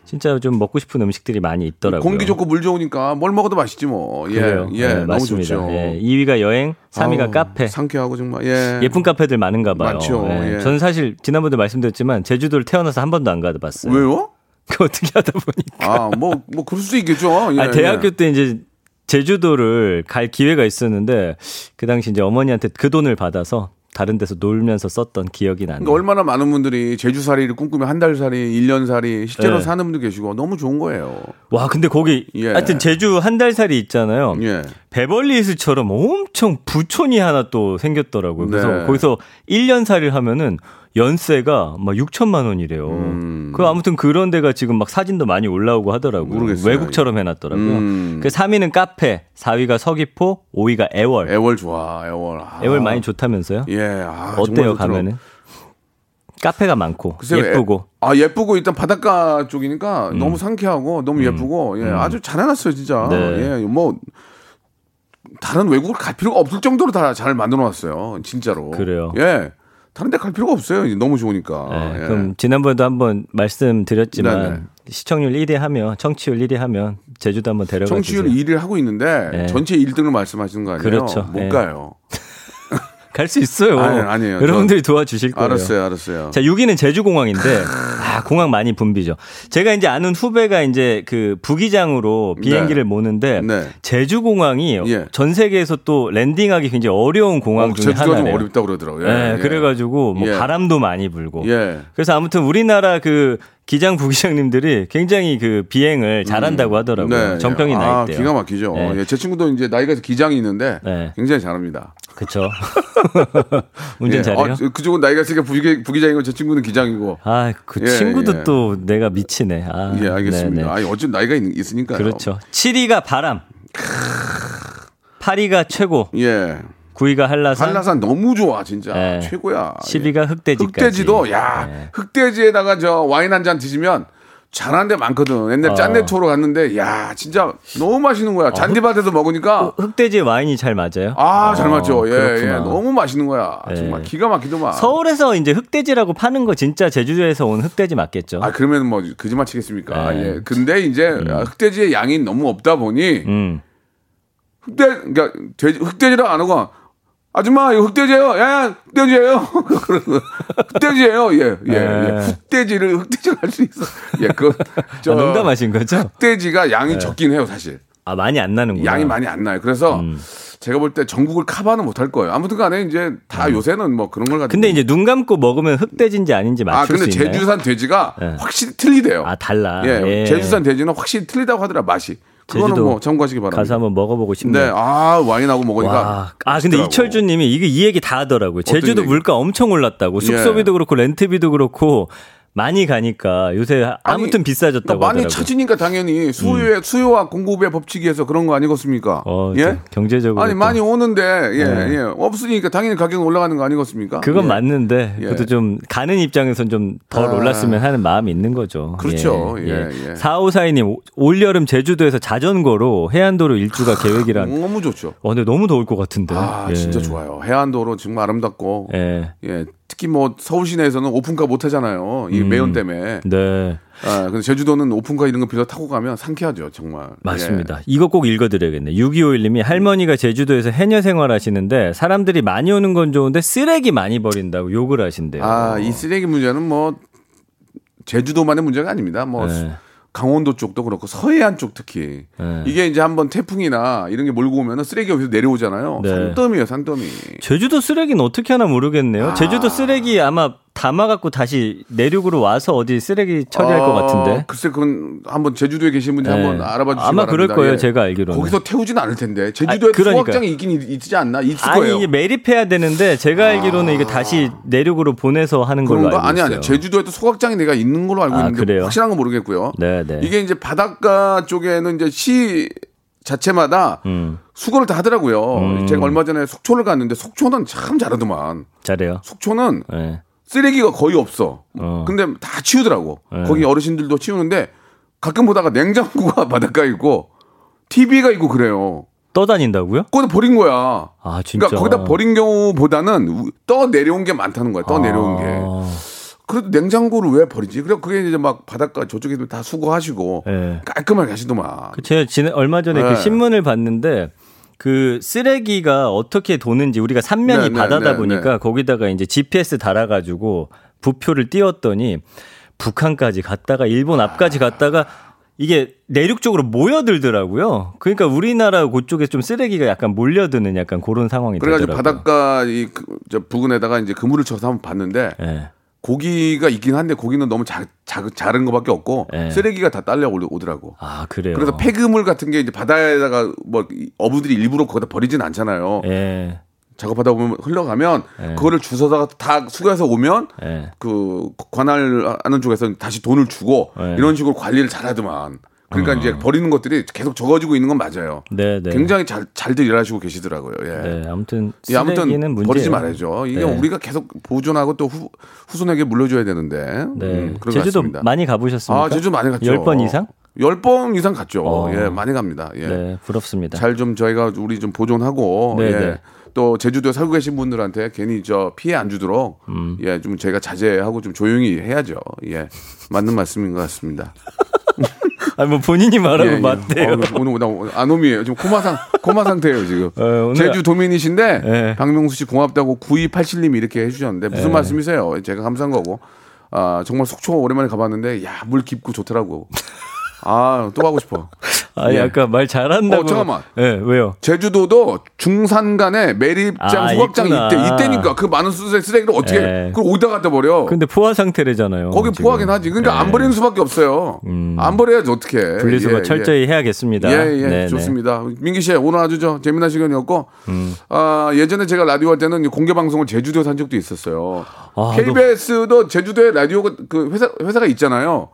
진짜 좀 먹고 싶은 음식들이 많이 예. 있더라고요. 공기 좋고 물 좋으니까 뭘 먹어도 맛있지 뭐. 예, 그래요. 예, 네, 맞습니다. 좋죠. 예, 2위가 여행, 3위가 아우, 카페. 상쾌하고 정말 예. 예쁜 카페들 많은가 봐요. 많죠. 예. 저는 사실 지난번에 말씀드렸지만 제주도를 태어나서 한 번도 안 가봤어요. 왜요? 그 어떻게 하다 보니까. 아, 뭐, 뭐, 그럴 수도 있겠죠. 예, 아, 대학교 예. 때 이제 제주도를 갈 기회가 있었는데 그 당시 이제 어머니한테 그 돈을 받아서 다른 데서 놀면서 썼던 기억이 나네요. 그러니까 얼마나 많은 분들이 제주살이를 꿈꾸며 한 달살이, 1년살이 실제로 네. 사는 분들 계시고 너무 좋은 거예요. 와, 근데 거기 예. 하여튼 제주 한 달살이 있잖아요. 예. 베벌리힐스처럼 엄청 부촌이 하나 또 생겼더라고요. 그래서 네. 거기서 1년 살이를 하면은 연세가 막 6천만 원이래요. 음. 그 아무튼 그런 데가 지금 막 사진도 많이 올라오고 하더라고요. 모르겠어요. 외국처럼 해놨더라고요. 음. 그 3위는 카페, 4위가 서귀포, 5위가 애월. 애월 좋아, 애월. 아. 애월 많이 좋다면서요? 예, 아, 어때요. 가면은? 카페가 많고 글쎄요, 예쁘고 애- 아, 예쁘고 일단 바닷가 쪽이니까 음. 너무 상쾌하고 너무 예쁘고, 예, 아주 잘 해놨어요, 진짜. 네. 예, 뭐, 다른 외국을 갈 필요가 없을 정도로 다 잘 만들어 놨어요. 진짜로. 그래요? 예. 다른 데 갈 필요가 없어요. 너무 좋으니까. 네, 예. 그럼 지난번에도 한번 말씀드렸지만 네네. 시청률 1위 하면 청취율 1위 하면 제주도 한번 데려가 청취율 주세요. 1위를 하고 있는데 네. 전체 1등을 말씀하시는 거 아니에요? 그렇죠. 못 네. 가요. 갈 수 있어요. 아니, 아니에요. 여러분들이 도와주실 거예요. 알았어요, 알았어요. 자, 6위는 제주공항인데 아, 공항 많이 붐비죠. 제가 이제 아는 후배가 이제 그 부기장으로 비행기를 네. 모는데 네. 제주 공항이 예. 전 세계에서 또 랜딩하기 굉장히 어려운 공항 어, 중에 제주도가 좀 하나예요. 어렵다고 그러더라고요. 네, 예, 예. 그래가지고 뭐 예. 바람도 많이 불고. 예. 그래서 아무튼 우리나라 그 기장 부기장님들이 굉장히 그 비행을 잘한다고 하더라고요. 정평이 나 음. 아, 있대요. 기가 막히죠. 네. 예, 제 친구도 이제 나이가 기장이 있는데 네. 굉장히 잘합니다. 그쵸. 운전 예. 잘해요? 어, 그쪽은 나이가 있으니까 부기, 부기장이고 제 친구는 기장이고. 아, 그 예, 친구도 예. 또 내가 미치네. 아, 예, 알겠습니다. 네네. 아니, 어쨌든 나이가 있, 있으니까요. 그렇죠. 7위가 바람. 8위가 최고. 예. 9위가 한라산. 한라산 너무 좋아, 진짜. 네. 최고야. 10위가 흑돼지까지. 흑돼지도, 야, 네. 흑돼지에다가 저 와인 한 잔 드시면 잘하는 데 많거든. 옛날 어. 짠내초로 갔는데, 야, 진짜 너무 맛있는 거야. 잔디밭에서 먹으니까. 흑돼지 와인이 잘 맞아요. 아, 잘 어, 맞죠. 예, 예. 너무 맛있는 거야. 예. 정말 기가 막히더만. 서울에서 이제 흑돼지라고 파는 거 진짜 제주도에서 온 흑돼지 맞겠죠? 아, 그러면 뭐, 거짓말 치겠습니까? 네. 예. 근데 이제 흑돼지의 양이 너무 없다 보니, 음. 흑돼, 그러니까 돼지, 흑돼지라 안 하고, 아줌마, 이거 흑돼지예요 예, 흑돼지예요 흑돼지예요 예, 예, 네. 예. 흑돼지를, 흑돼지를 할수 있어. 예, 그, 저. 아, 농담하신 거죠? 흑돼지가 양이 적긴 해요, 사실. 아, 많이 안 나는구나. 양이 많이 안 나요. 그래서, 음. 제가 볼 때 전국을 커버는 못할 거예요. 아무튼 간에 이제 다 요새는 뭐 그런 걸 가지고. 음. 근데 이제 눈 감고 먹으면 흑돼지인지 아닌지 맞출 아, 근데? 제주산 돼지가 네. 확실히 틀리대요. 아, 달라. 예, 예. 제주산 돼지는 확실히 틀리다고 하더라, 맛이. 그거는 뭐 참고하시기 바랍니다. 가서 한번 먹어보고 싶네요. 네, 아, 와인하고 먹으니까. 와. 아, 근데 맛있더라고. 이철준 님이 이게 이 얘기 다 하더라고요. 제주도? 물가 엄청 올랐다고. 숙소비도 그렇고 렌트비도 그렇고 많이 가니까 요새 아무튼 비싸졌다고 그러니까 많이 하더라고요. 음. 찾으니까 당연히 수요의 수요와 공급의 법칙에서 그런 거 아니겠습니까? 어, 예? 좀 경제적으로 아니 또 많이 오는데 예, 네. 예. 없으니까 당연히 가격이 올라가는 거 아니겠습니까? 그건 예. 맞는데 예. 그래도 좀 가는 입장에선 좀덜 아. 올랐으면 하는 마음이 있는 거죠. 그렇죠. 예, 예. 4542님 올여름 제주도에서 자전거로 해안도로 일주가 계획이란. 너무 좋죠. 어, 근데 너무 더울 것 같은데. 아 예. 진짜 좋아요. 해안도로 정말 아름답고 예. 예. 특히 뭐 서울 시내에서는 오픈카 못 하잖아요. 이 매연 때문에. 네. 아, 근데 제주도는 오픈카 이런 거 빌려 타고 가면 상쾌하죠, 정말. 맞습니다. 예. 이거 꼭 읽어드려야겠네. 6251님이 할머니가 제주도에서 해녀 생활하시는데 사람들이 많이 오는 건 좋은데 쓰레기 많이 버린다고 욕을 하신대요. 아, 이 쓰레기 문제는 뭐 제주도만의 문제가 아닙니다. 뭐 네. 강원도 쪽도 그렇고 서해안 쪽 특히 네. 이게 이제 한번 태풍이나 이런 게 몰고 오면은 쓰레기가 여기서 내려오잖아요. 네. 산더미예요, 산더미. 제주도 쓰레기는 어떻게 하나 모르겠네요. 아. 제주도 쓰레기 아마 담아갖고 다시 내륙으로 와서 어디 쓰레기 처리할 것 어, 같은데. 글쎄 그건 한번 제주도에 계신 분이 네. 한번 알아봐 주시기 아마 바랍니다. 그럴 거예요, 예. 제가 알기로는. 거기서 태우진 않을 텐데 제주도에 아, 그러니까요. 수확장이 있긴 있- 있지 않나? 있을 아니 거예요. 이게 매립해야 되는데 제가 알기로는 이게 다시 내륙으로 보내서 하는 걸로? 알고 아니 있어요. 아니 제주도에도 소각장이 내가 있는 걸로 알고 아, 있는데 그래요? 확실한 건 모르겠고요. 네, 네. 이게 이제 바닷가 쪽에는 이제 시 자체마다 음, 수거를 다 하더라고요. 제가 얼마 전에 속초를 갔는데 속초는 참 잘하더만. 잘해요. 속초는 네. 쓰레기가 거의 없어. 어. 근데 다 치우더라고. 네. 거기 어르신들도 치우는데 가끔 보다가 냉장고가 바닷가에 있고 TV가 있고 그래요. 떠다닌다고요? 거기다 버린 거야. 아 진짜. 그러니까 거기다 버린 경우보다는 우- 떠 내려온 게 많다는 거야. 떠 내려온 게. 아, 그래도 냉장고를 왜 버리지? 그래 그게 이제 막 바닷가 저쪽에 다 수거하시고 네. 깔끔하게 가시더만. 그 제가 지난 얼마 전에 네. 그 신문을 봤는데 그 쓰레기가 어떻게 도는지 우리가 삼면이 네, 네, 바다다 네, 보니까 거기다가 이제 GPS 달아가지고 부표를 띄웠더니 북한까지 갔다가 일본 앞까지 갔다가 이게 내륙 쪽으로 모여들더라고요. 그러니까 우리나라 그쪽에 좀 쓰레기가 약간 몰려드는 약간 그런 상황이 그래가지고 되더라고요. 바닷가 이저 부근에다가 이제 그물을 쳐서 한번 봤는데 예. 고기가 있긴 한데 고기는 너무 작, 작, 작은 거밖에 없고 네. 쓰레기가 다 딸려 오더라고. 아 그래요. 그래서 폐그물 같은 게 이제 바다에다가 뭐 이- 어부들이 일부러 거기다 버리진 않잖아요. 예. 작업하다 보면 흘러가면 네. 그거를 주워다가 다 수거해서 오면 예. 그 관할하는 쪽에서 다시 돈을 주고 네. 이런 식으로 관리를 잘하더만. 그러니까 이제 버리는 것들이 계속 적어지고 있는 건 맞아요. 네, 네. 굉장히 잘 잘들 일하시고 계시더라고요. 예. 네, 아무튼 예, 아무튼 문제예요. 버리지 말아야죠. 이게 네. 우리가 계속 보존하고 또 후, 후손에게 물려줘야 되는데. 네. 음, 제주도 같습니다. 많이 가보셨습니까? 아, 제주 많이 갔죠. 10번 이상? 10번 이상 갔죠. 어. 예, 많이 갑니다. 예. 네, 부럽습니다. 잘 좀 저희가 우리 좀 보존하고 네, 예. 네. 또 제주도에 살고 계신 분들한테 괜히 저 피해 안 주도록 음. 예, 좀 저희가 자제하고 좀 조용히 해야죠. 예. 맞는 말씀인 것 같습니다. 아니 뭐 본인이 말하고 예, 예. 맞대요. 어, 오늘 나 아놈이에요. 지금 코마 상 코마 상태예요, 지금. 어, 오늘- 제주 도민이신데 예. 박명수 씨 고맙다고 9287님이 이렇게 해 주셨는데 무슨 예. 말씀이세요? 제가 감사한 거고. 아, 정말 속초 오랜만에 가봤는데, 야, 물 깊고 좋더라고. 아, 또 가고 싶어. 아, 예. 약간 말 잘한다고. 어, 잠깐만. 예, 왜요? 제주도도 중산간에 매립장, 아, 소각장 있구나. 이때, 이때니까 그 많은 쓰레, 쓰레기를 어떻게, 예. 그걸 어디다 갖다 버려. 근데 포화 상태래잖아요. 거기 지금. 포하긴 하지. 그러니까 안 예. 버리는 수밖에 없어요. 음. 안 버려야지 어떻게. 분리수거 철저히 해야겠습니다. 예, 예, 네, 좋습니다. 민기 씨, 오늘 아주 저 재미난 시간이었고, 음. 아, 예전에 제가 라디오 할 때는 공개 방송을 제주도에서 한 적도 있었어요. 아, KBS도 제주도에 라디오가 그 회사, 회사가 있잖아요.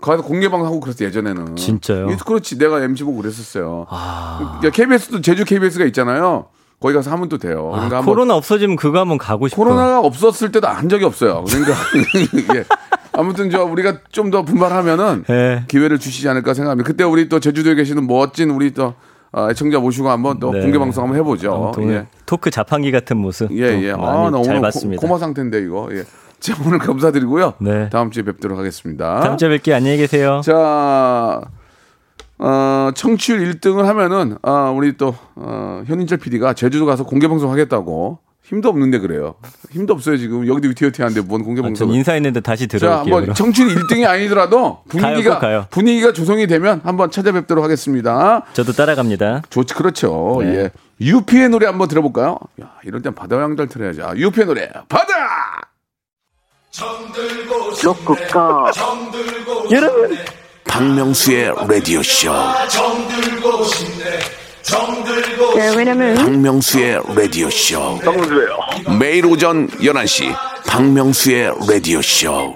가서 공개 방송하고 그랬어 예전에는. 진짜요? 예, 그렇지. 내가 MC 보고 그랬었어요. 아, 그러니까 KBS도 제주 KBS가 있잖아요. 거기 가서 하면 또 돼요. 아, 그러니까 코로나 없어지면 그거 한번 가고 싶어. 코로나가 없었을 때도 한 적이 없어요. 그러니까 예. 아무튼 저 우리가 좀 더 분발하면은 예. 기회를 주시지 않을까 생각합니다. 그때 우리 또 제주도에 계시는 멋진 우리 또 아, 애청자 모시고 한번 또 네. 공개 방송 한번 해보죠. 예, 토크 자판기 같은 모습 예, 예. 또 아, 나잘 오늘 봤습니다. 고, 마 상태인데 이거. 예. 자, 오늘 감사드리고요. 네. 다음 주에 뵙도록 하겠습니다. 다음 주에 뵐게요. 안녕히 계세요. 자, 어, 청취율 1등을 하면은, 아, 우리 또, 어, 현인철 PD가 제주도 가서 공개 방송 하겠다고. 힘도 없는데 그래요. 힘도 없어요, 지금. 여기도 위태위태한데 뭔 공개 아, 전 방송. 인사했는데 다시 자, 들어올게요. 한번. 청취율 1등이 아니더라도 분위기가, 꼭 가요. 분위기가 조성이 되면 한번 찾아뵙도록 하겠습니다. 저도 따라갑니다. 좋지, 그렇죠. 네. 예. 유피의 노래 한번 들어볼까요? 야, 이럴 땐 바다 왕잘 틀어야지. 아, 유피의 노래, 바다! 로쿠꺼. 여러분. 박명수의 라디오 쇼. 네, 왜냐면 박명수의 라디오 쇼. 박명수예요. 매일 오전 11시 박명수의 라디오 쇼.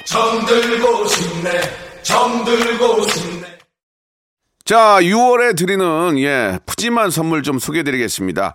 자, 6월에 드리는 예, 푸짐한 선물 좀 소개해 드리겠습니다.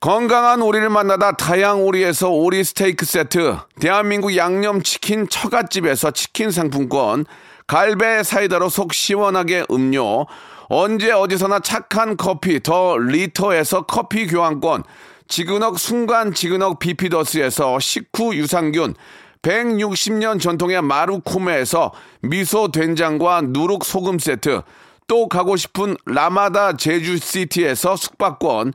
건강한 오리를 만나다 다향 오리에서 오리 스테이크 세트, 대한민국 양념치킨 처갓집에서 치킨 상품권, 갈배 사이다로 속 시원하게 음료, 언제 어디서나 착한 커피 더 리터에서 커피 교환권, 지근억 순간 지근억 비피더스에서 식후 유산균, 160년 전통의 마루코메에서 미소 된장과 누룩 소금 세트, 또 가고 싶은 라마다 제주시티에서 숙박권,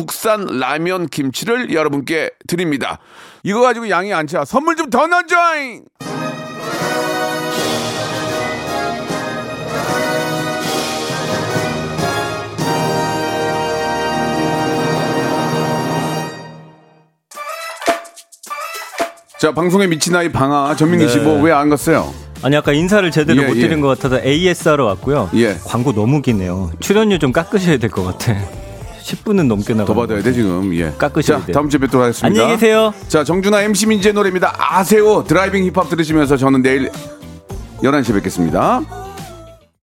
국산 라면 김치를 여러분께 드립니다. 이거 가지고 양이 안 차. 선물 좀 더 넣어줘잉! 자, 방송에 미친 아이 방아. 전민기 씨 네. 뭐왜 안 갔어요? 아니 아까 인사를 제대로 예, 못 예. 드린 것 같아서 AS하러 왔고요. 예. 광고 너무 기네요. 출연료 좀 깎으셔야 될 것 같아. 10분은 넘게 나가. 더 받아야 돼, 지금. 예. 깎으셔야 자, 돼요. 다음 주에 뵙도록 하겠습니다. 안녕히 계세요. 자, 정준하 MC 민재 노래입니다. 아세요. 드라이빙 힙합 들으시면서 저는 내일 11시에 뵙겠습니다.